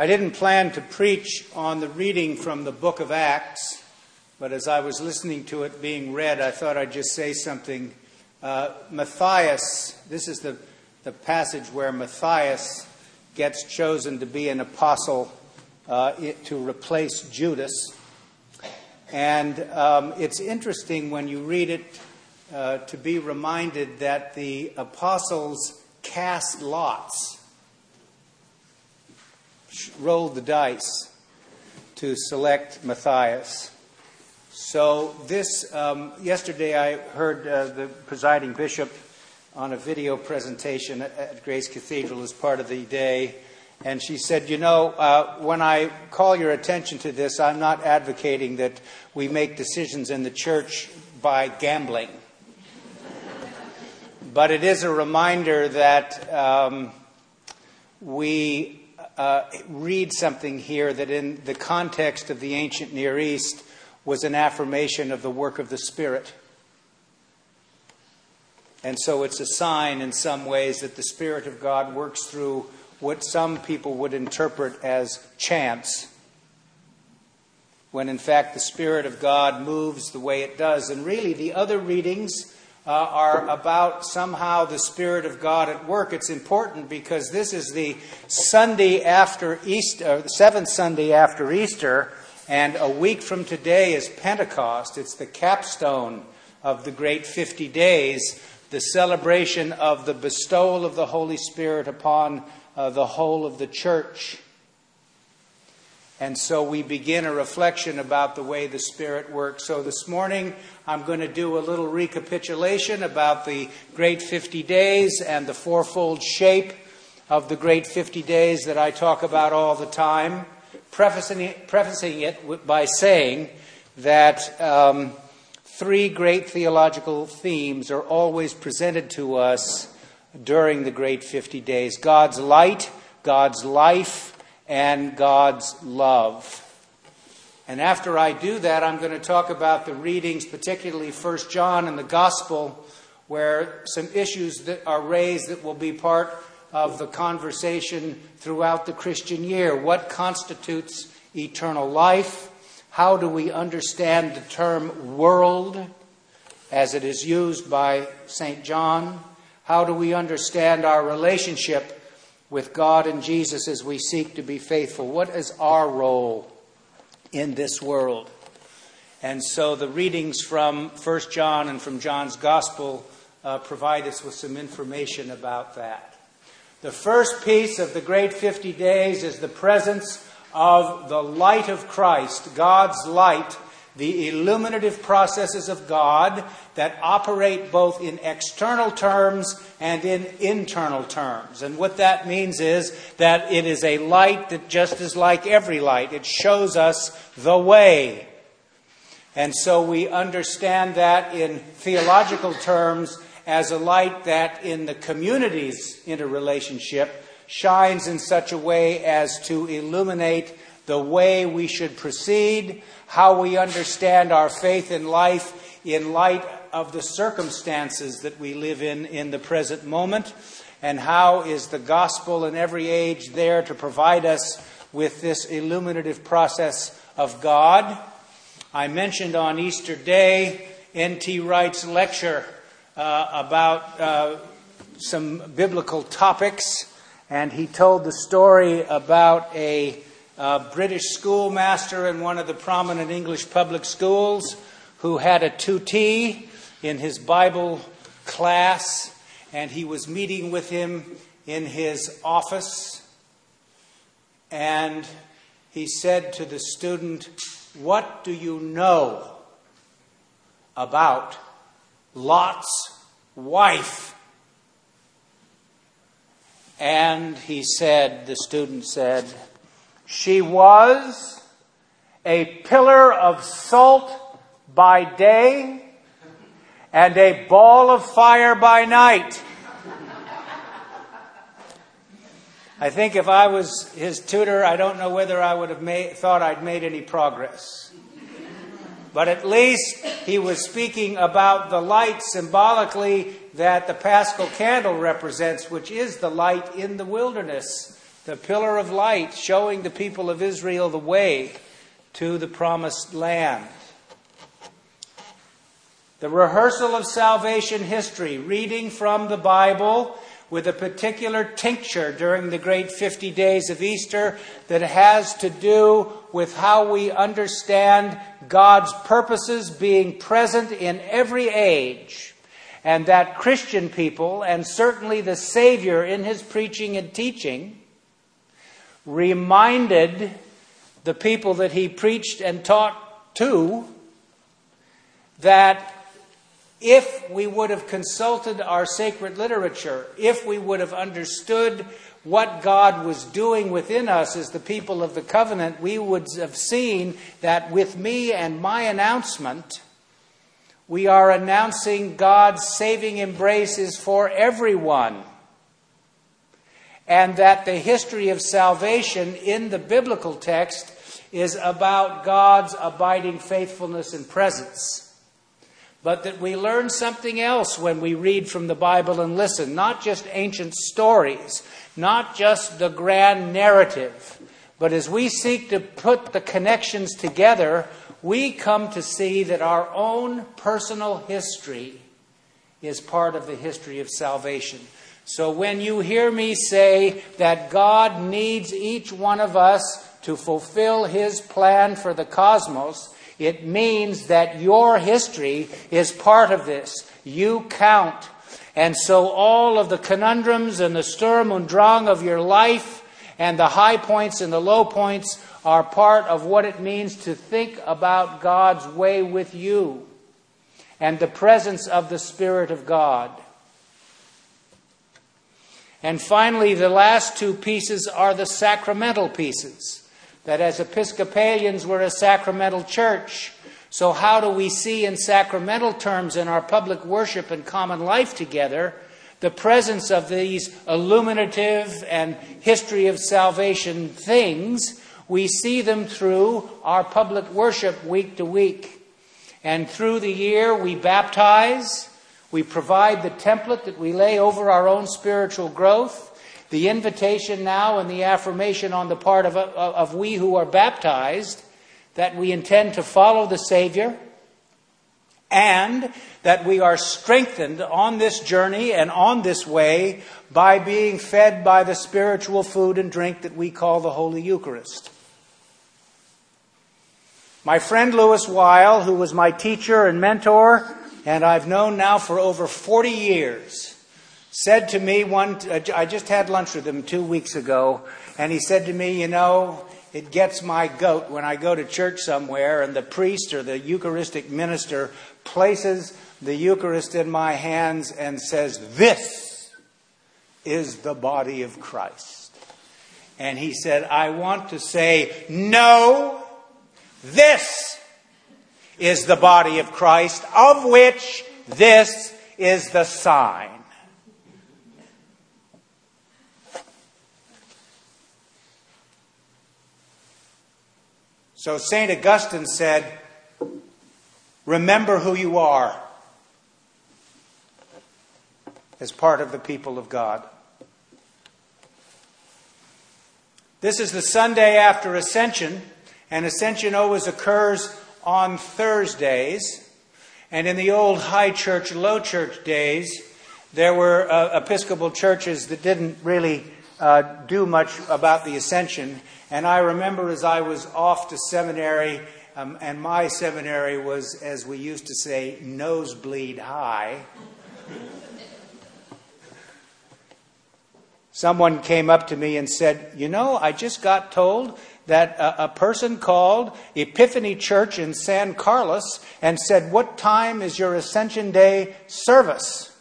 I didn't plan to preach on the reading from the book of Acts, but as I was listening to it being read, I thought I'd just say something. Uh, Matthias, this is the, the passage where Matthias gets chosen to be an apostle uh, to replace Judas. And um, it's interesting when you read it uh, to be reminded that the apostles cast lots rolled the dice to select Matthias. So, this, um, yesterday I heard uh, the presiding bishop on a video presentation at Grace Cathedral as part of the day, and she said, You know, uh, when I call your attention to this, I'm not advocating that we make decisions in the church by gambling. but it is a reminder that um, we Uh, read something here that, in the context of the ancient Near East, was an affirmation of the work of the Spirit. And so it's a sign in some ways that the Spirit of God works through what some people would interpret as chance, when in fact the Spirit of God moves the way it does. And really, the other readings uh, are about somehow the Spirit of God at work. It's important because this is the Sunday after Easter, the seventh Sunday after Easter, and a week from today is Pentecost. It's the capstone of the great 50 days, the celebration of the bestowal of the Holy Spirit upon uh, the whole of the church. And so we begin a reflection about the way the Spirit works. So this morning, I'm going to do a little recapitulation about the Great 50 Days and the fourfold shape of the Great 50 Days that I talk about all the time, prefacing it, prefacing it by saying that um, three great theological themes are always presented to us during the Great 50 Days God's light, God's life, and God's love. And after I do that, I'm going to talk about the readings, particularly 1 John and the Gospel, where some issues that are raised that will be part of the conversation throughout the Christian year. What constitutes eternal life? How do we understand the term world as it is used by St. John? How do we understand our relationship with God and Jesus as we seek to be faithful. What is our role in this world? And so the readings from 1 John and from John's Gospel uh, provide us with some information about that. The first piece of the great 50 days is the presence of the light of Christ, God's light the illuminative processes of God that operate both in external terms and in internal terms. And what that means is that it is a light that just is like every light, it shows us the way. And so we understand that in theological terms as a light that in the community's interrelationship shines in such a way as to illuminate the way we should proceed, how we understand our faith in life in light of the circumstances that we live in in the present moment, and how is the gospel in every age there to provide us with this illuminative process of God. I mentioned on Easter Day N.T. Wright's lecture uh, about uh, some biblical topics, and he told the story about a a British schoolmaster in one of the prominent English public schools who had a tutee in his Bible class, and he was meeting with him in his office. And he said to the student, What do you know about Lot's wife? And he said, the student said, she was a pillar of salt by day and a ball of fire by night. I think if I was his tutor, I don't know whether I would have made, thought I'd made any progress. But at least he was speaking about the light symbolically that the paschal candle represents, which is the light in the wilderness the pillar of light showing the people of Israel the way to the promised land. The rehearsal of salvation history, reading from the Bible with a particular tincture during the great 50 days of Easter that has to do with how we understand God's purposes being present in every age and that Christian people, and certainly the Savior in his preaching and teaching, reminded the people that he preached and taught to that if we would have consulted our sacred literature, if we would have understood what God was doing within us as the people of the covenant, we would have seen that with me and my announcement, we are announcing God's saving embraces for everyone. And that the history of salvation in the biblical text is about God's abiding faithfulness and presence. But that we learn something else when we read from the Bible and listen, not just ancient stories, not just the grand narrative, but as we seek to put the connections together, we come to see that our own personal history is part of the history of salvation. So when you hear me say that God needs each one of us to fulfill his plan for the cosmos, it means that your history is part of this. You count. And so all of the conundrums and the Sturm und Drang of your life and the high points and the low points are part of what it means to think about God's way with you and the presence of the Spirit of God. And finally, the last two pieces are the sacramental pieces. That as Episcopalians, we're a sacramental church. So, how do we see in sacramental terms in our public worship and common life together the presence of these illuminative and history of salvation things we see them through our public worship week to week. And through the year, we baptize, we provide the template that we lay over our own spiritual growth, the invitation now and the affirmation on the part of, uh, of we who are baptized that we intend to follow the Savior and that we are strengthened on this journey and on this way by being fed by the spiritual food and drink that we call the Holy Eucharist. My friend Louis Weil, who was my teacher and mentor, and I've known now for over 40 years, said to me one, uh, I just had lunch with him two weeks ago, and he said to me, You know, it gets my goat when I go to church somewhere and the priest or the Eucharistic minister places the Eucharist in my hands and says, This is the body of Christ. And he said, I want to say, No, this is the body of Christ, of which this is the sign. So St. Augustine said, Remember who you are as part of the people of God. This is the Sunday after Ascension and ascension always occurs on Thursdays. And in the old high church, low church days, there were uh, Episcopal churches that didn't really uh, do much about the ascension. And I remember as I was off to seminary, um, and my seminary was, as we used to say, nosebleed high. Someone came up to me and said, You know, I just got told that a, person called Epiphany Church in San Carlos and said, What time is your Ascension Day service?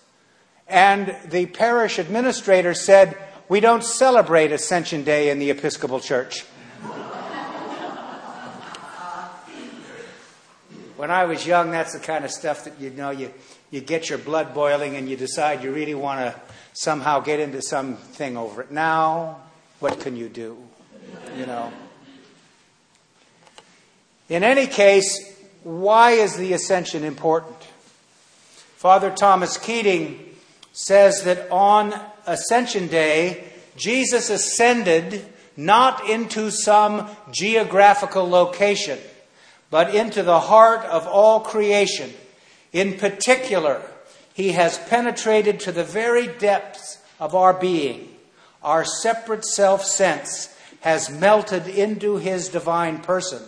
And the parish administrator said, We don't celebrate Ascension Day in the Episcopal Church. when I was young, that's the kind of stuff that you know you, you get your blood boiling and you decide you really want to somehow get into something over it. Now, what can you do? You know. In any case, why is the ascension important? Father Thomas Keating says that on Ascension Day, Jesus ascended not into some geographical location, but into the heart of all creation. In particular, he has penetrated to the very depths of our being. Our separate self sense has melted into his divine person.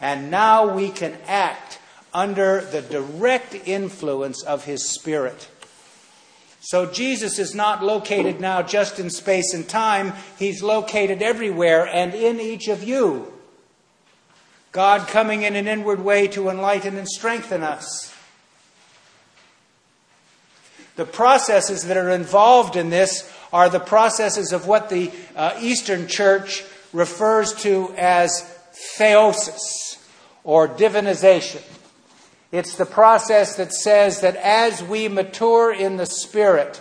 And now we can act under the direct influence of his spirit. So Jesus is not located now just in space and time, he's located everywhere and in each of you. God coming in an inward way to enlighten and strengthen us. The processes that are involved in this are the processes of what the uh, Eastern Church refers to as theosis or divinization. It's the process that says that as we mature in the Spirit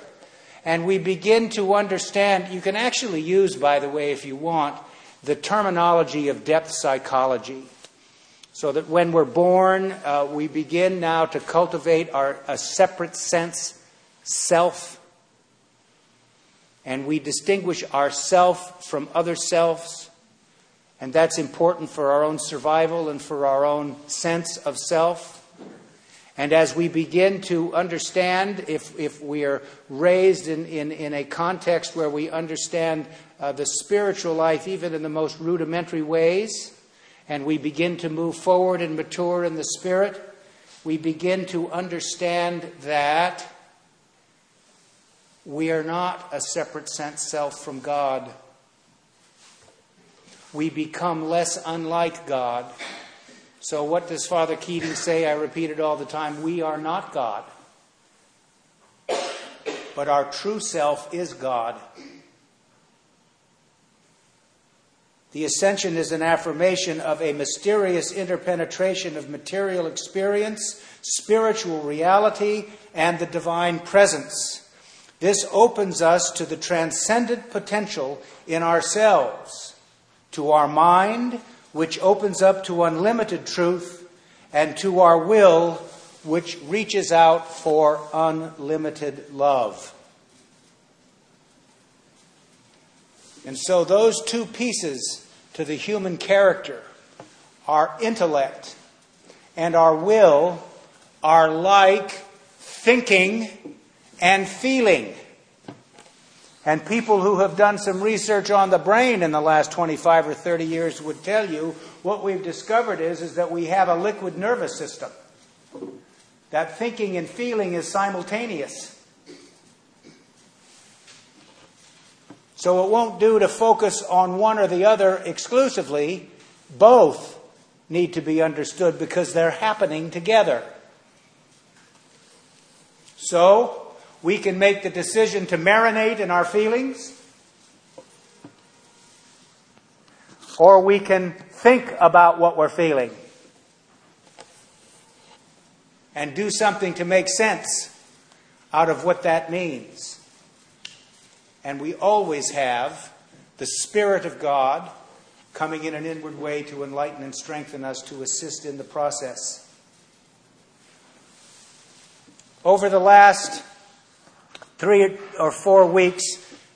and we begin to understand, you can actually use, by the way, if you want, the terminology of depth psychology. So that when we're born, uh, we begin now to cultivate our, a separate sense, self, and we distinguish ourself from other selves. And that's important for our own survival and for our own sense of self. And as we begin to understand, if, if we are raised in, in, in a context where we understand uh, the spiritual life, even in the most rudimentary ways, and we begin to move forward and mature in the Spirit, we begin to understand that we are not a separate sense self from God. We become less unlike God so, what does Father Keating say? I repeat it all the time. We are not God, but our true self is God. The ascension is an affirmation of a mysterious interpenetration of material experience, spiritual reality, and the divine presence. This opens us to the transcendent potential in ourselves, to our mind, which opens up to unlimited truth, and to our will, which reaches out for unlimited love. And so, those two pieces to the human character, our intellect and our will, are like thinking and feeling. And people who have done some research on the brain in the last 25 or 30 years would tell you what we've discovered is, is that we have a liquid nervous system. That thinking and feeling is simultaneous. So it won't do to focus on one or the other exclusively. Both need to be understood because they're happening together. So, we can make the decision to marinate in our feelings, or we can think about what we're feeling and do something to make sense out of what that means. And we always have the Spirit of God coming in an inward way to enlighten and strengthen us to assist in the process. Over the last three or four weeks,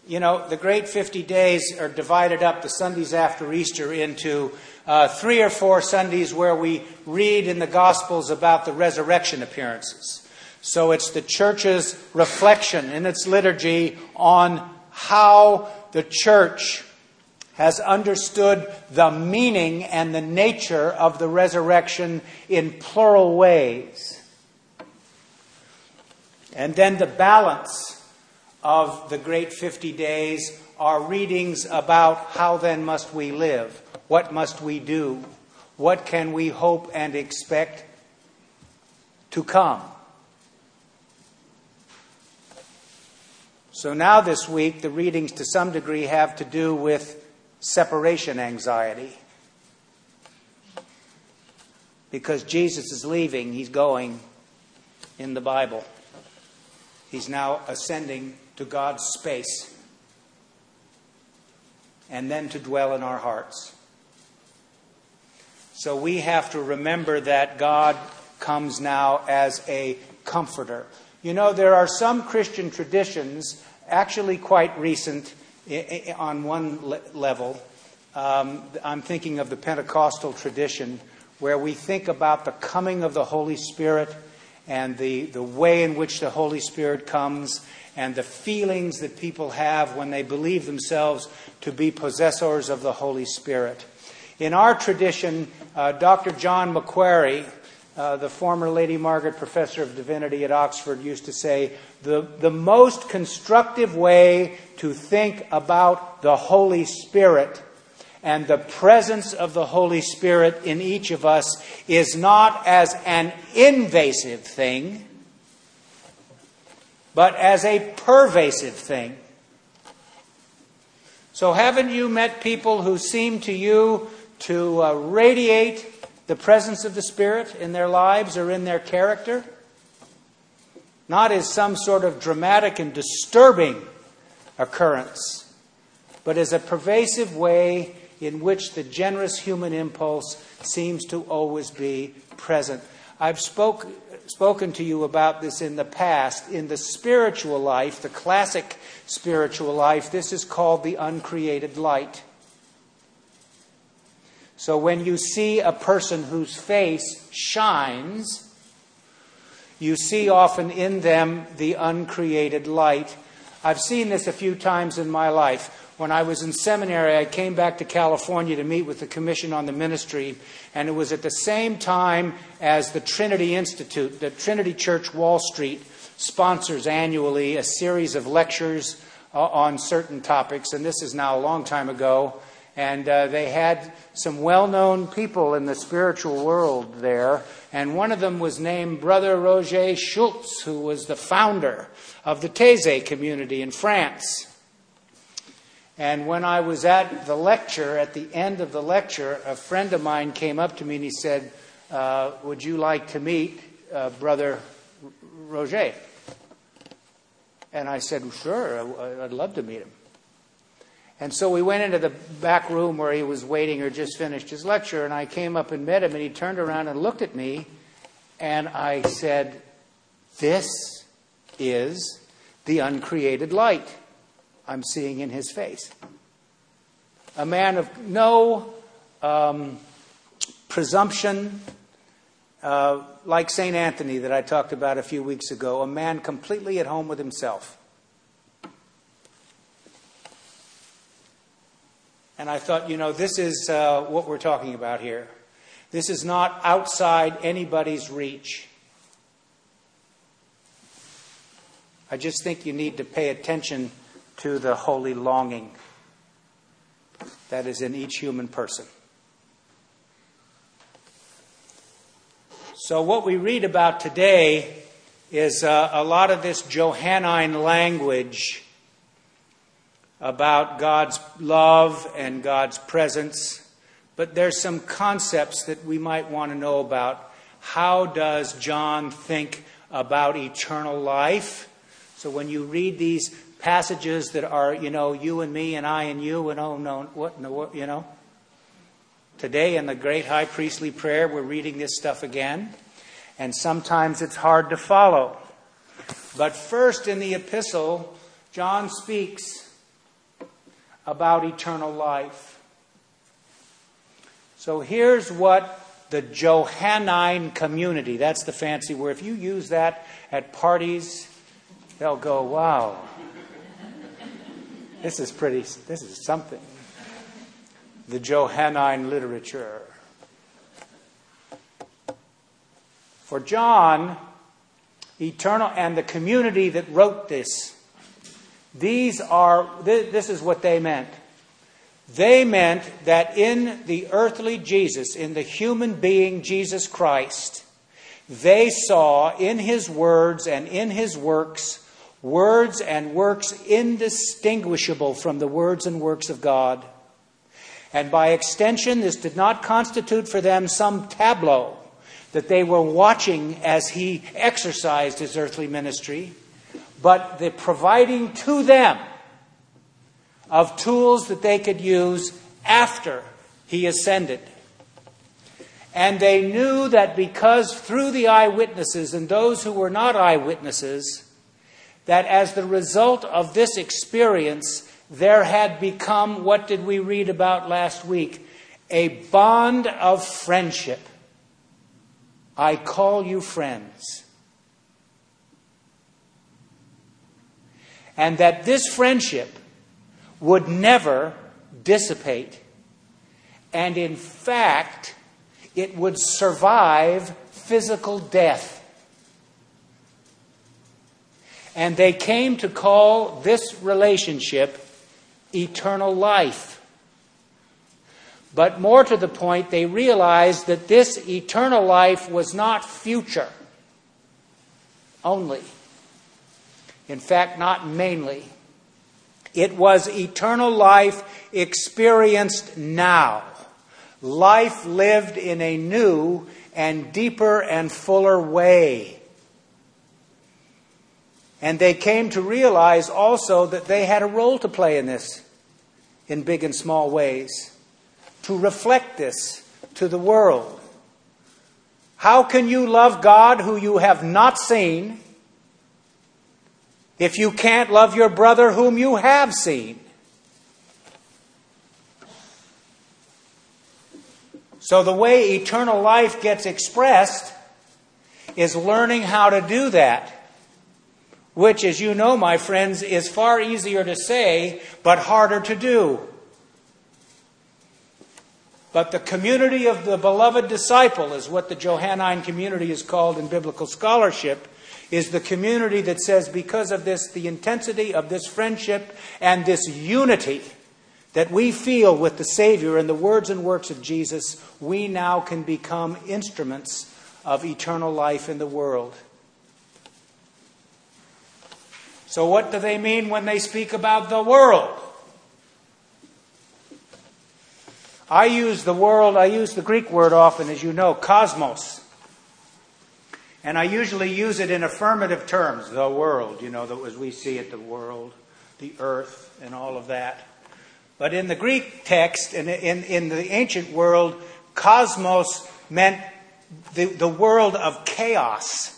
you know, the great 50 days are divided up, the Sundays after Easter, into uh, three or four Sundays where we read in the Gospels about the resurrection appearances. So it's the church's reflection in its liturgy on how the church has understood the meaning and the nature of the resurrection in plural ways. And then the balance of the great 50 days are readings about how then must we live? What must we do? What can we hope and expect to come? So now this week, the readings to some degree have to do with separation anxiety. Because Jesus is leaving, he's going in the Bible. He's now ascending to God's space and then to dwell in our hearts. So we have to remember that God comes now as a comforter. You know, there are some Christian traditions, actually quite recent, on one level. Um, I'm thinking of the Pentecostal tradition where we think about the coming of the Holy Spirit and the, the way in which the Holy Spirit comes and the feelings that people have when they believe themselves to be possessors of the Holy Spirit. In our tradition, uh, Dr. John Macquarrie, uh, the former Lady Margaret Professor of Divinity at Oxford, used to say the, the most constructive way to think about the Holy Spirit and the presence of the Holy Spirit in each of us is not as an invasive thing, but as a pervasive thing. So, haven't you met people who seem to you to uh, radiate the presence of the Spirit in their lives or in their character? Not as some sort of dramatic and disturbing occurrence, but as a pervasive way in which the generous human impulse seems to always be present. I've spoke, spoken to you about this in the past. In the spiritual life, the classic spiritual life, this is called the uncreated light. So when you see a person whose face shines, you see often in them the uncreated light. I've seen this a few times in my life. When I was in seminary, I came back to California to meet with the Commission on the Ministry, and it was at the same time as the Trinity Institute, the Trinity Church Wall Street sponsors annually a series of lectures uh, on certain topics, and this is now a long time ago. And uh, they had some well known people in the spiritual world there, and one of them was named Brother Roger Schultz, who was the founder of the Taizé community in France. And when I was at the lecture, at the end of the lecture, a friend of mine came up to me and he said, uh, Would you like to meet uh, Brother Roger? And I said, Sure, I'd love to meet him. And so we went into the back room where he was waiting or just finished his lecture, and I came up and met him, and he turned around and looked at me, and I said, This is the uncreated light. I'm seeing in his face. A man of no um, presumption, uh, like St. Anthony that I talked about a few weeks ago, a man completely at home with himself. And I thought, you know, this is uh, what we're talking about here. This is not outside anybody's reach. I just think you need to pay attention to the holy longing that is in each human person. So, what we read about today is uh, a lot of this Johannine language about God's love and God's presence, but there's some concepts that we might want to know about. How does John think about eternal life? So, when you read these passages that are, you know, you and me and I and you and oh no, what in the world, you know? Today in the great high priestly prayer, we're reading this stuff again, and sometimes it's hard to follow. But first in the epistle, John speaks about eternal life. So here's what the Johannine community, that's the fancy word. If you use that at parties, they'll go, wow, this is pretty, this is something. The Johannine literature. For John, eternal, and the community that wrote this, these are, this is what they meant. They meant that in the earthly Jesus, in the human being Jesus Christ, they saw in his words and in his works words and works indistinguishable from the words and works of God. And by extension, this did not constitute for them some tableau that they were watching as he exercised his earthly ministry, but the providing to them of tools that they could use after he ascended. And they knew that because through the eyewitnesses and those who were not eyewitnesses, that as the result of this experience, there had become what did we read about last week? A bond of friendship. I call you friends. And that this friendship would never dissipate. And in fact, it would survive physical death. And they came to call this relationship eternal life. But more to the point, they realized that this eternal life was not future only. In fact, not mainly. It was eternal life experienced now. Life lived in a new and deeper and fuller way. And they came to realize also that they had a role to play in this in big and small ways, to reflect this to the world. How can you love God who you have not seen if you can't love your brother whom you have seen? So, the way eternal life gets expressed is learning how to do that which, as you know, my friends, is far easier to say but harder to do. But the community of the beloved disciple is what the Johannine community is called in biblical scholarship. Is the community that says, because of this, the intensity of this friendship and this unity that we feel with the Savior and the words and works of Jesus, we now can become instruments of eternal life in the world. So, what do they mean when they speak about the world? I use the world, I use the Greek word often, as you know, cosmos. And I usually use it in affirmative terms, the world, you know, as we see it, the world, the earth, and all of that. But in the Greek text, in, in, in the ancient world, cosmos meant the, the world of chaos.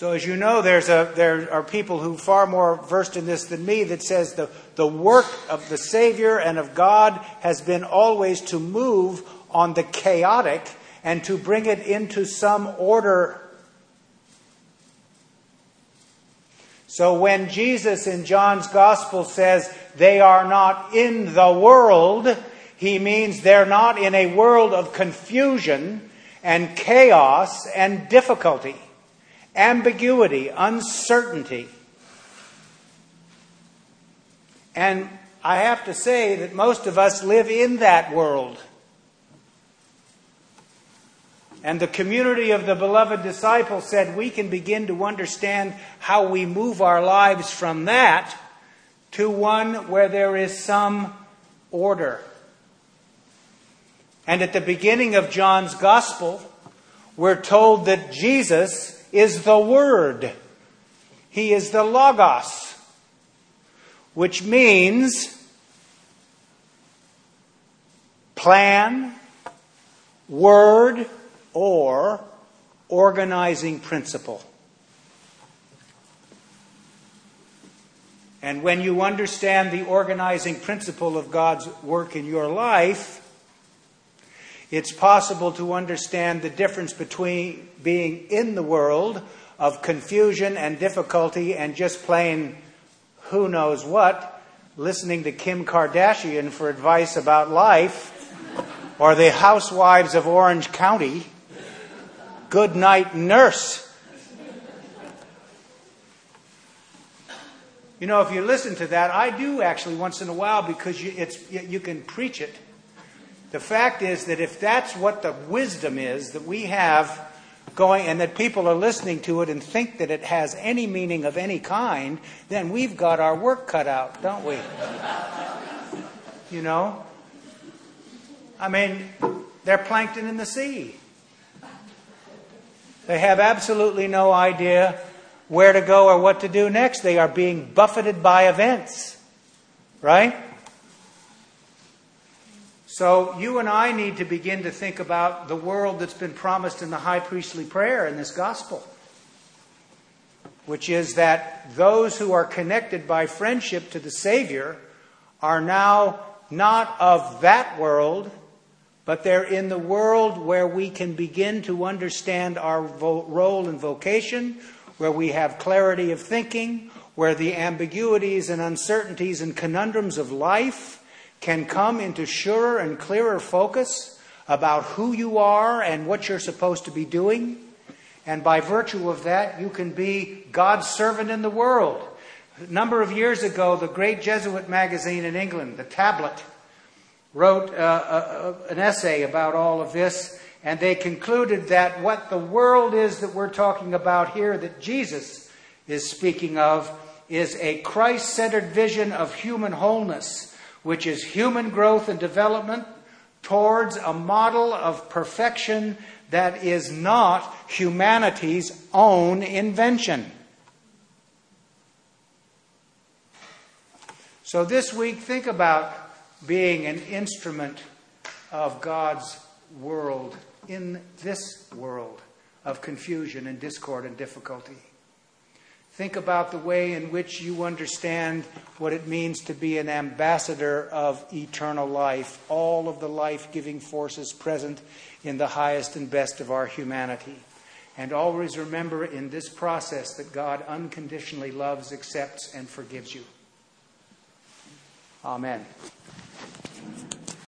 So, as you know, there's a, there are people who are far more versed in this than me that says the, the work of the Savior and of God has been always to move on the chaotic and to bring it into some order. So, when Jesus in John's Gospel says they are not in the world, he means they're not in a world of confusion and chaos and difficulty ambiguity, uncertainty. And I have to say that most of us live in that world. And the community of the beloved disciples said we can begin to understand how we move our lives from that to one where there is some order. And at the beginning of John's Gospel, we're told that Jesus is the Word. He is the Logos, which means plan, word, or organizing principle. And when you understand the organizing principle of God's work in your life, it's possible to understand the difference between being in the world of confusion and difficulty and just plain who knows what, listening to Kim Kardashian for advice about life, or the housewives of Orange County, good night nurse. You know, if you listen to that, I do actually once in a while because you, you can preach it. The fact is that if that's what the wisdom is that we have going and that people are listening to it and think that it has any meaning of any kind, then we've got our work cut out, don't we? you know? I mean, they're plankton in the sea. They have absolutely no idea where to go or what to do next. They are being buffeted by events, right? So you and I need to begin to think about the world that's been promised in the high priestly prayer in this gospel. which is that those who are connected by friendship to the Savior are now not of that world, but they're in the world where we can begin to understand our vo- role and vocation, where we have clarity of thinking, where the ambiguities and uncertainties and conundrums of life can come into surer and clearer focus about who you are and what you're supposed to be doing. And by virtue of that, you can be God's servant in the world. A number of years ago, the great Jesuit magazine in England, The Tablet, wrote uh, uh, an essay about all of this, and they concluded that what the world is that we're talking about here, that Jesus is speaking of, is a Christ centered vision of human wholeness, which is human growth and development towards a model of perfection that is not humanity's own invention. So this week, think about being an instrument of God's world in this world of confusion and discord and difficulty. Think about the way in which you understand what it means to be an ambassador of eternal life, all of the life giving forces present in the highest and best of our humanity. And always remember in this process that God unconditionally loves, accepts, and forgives you. Amen.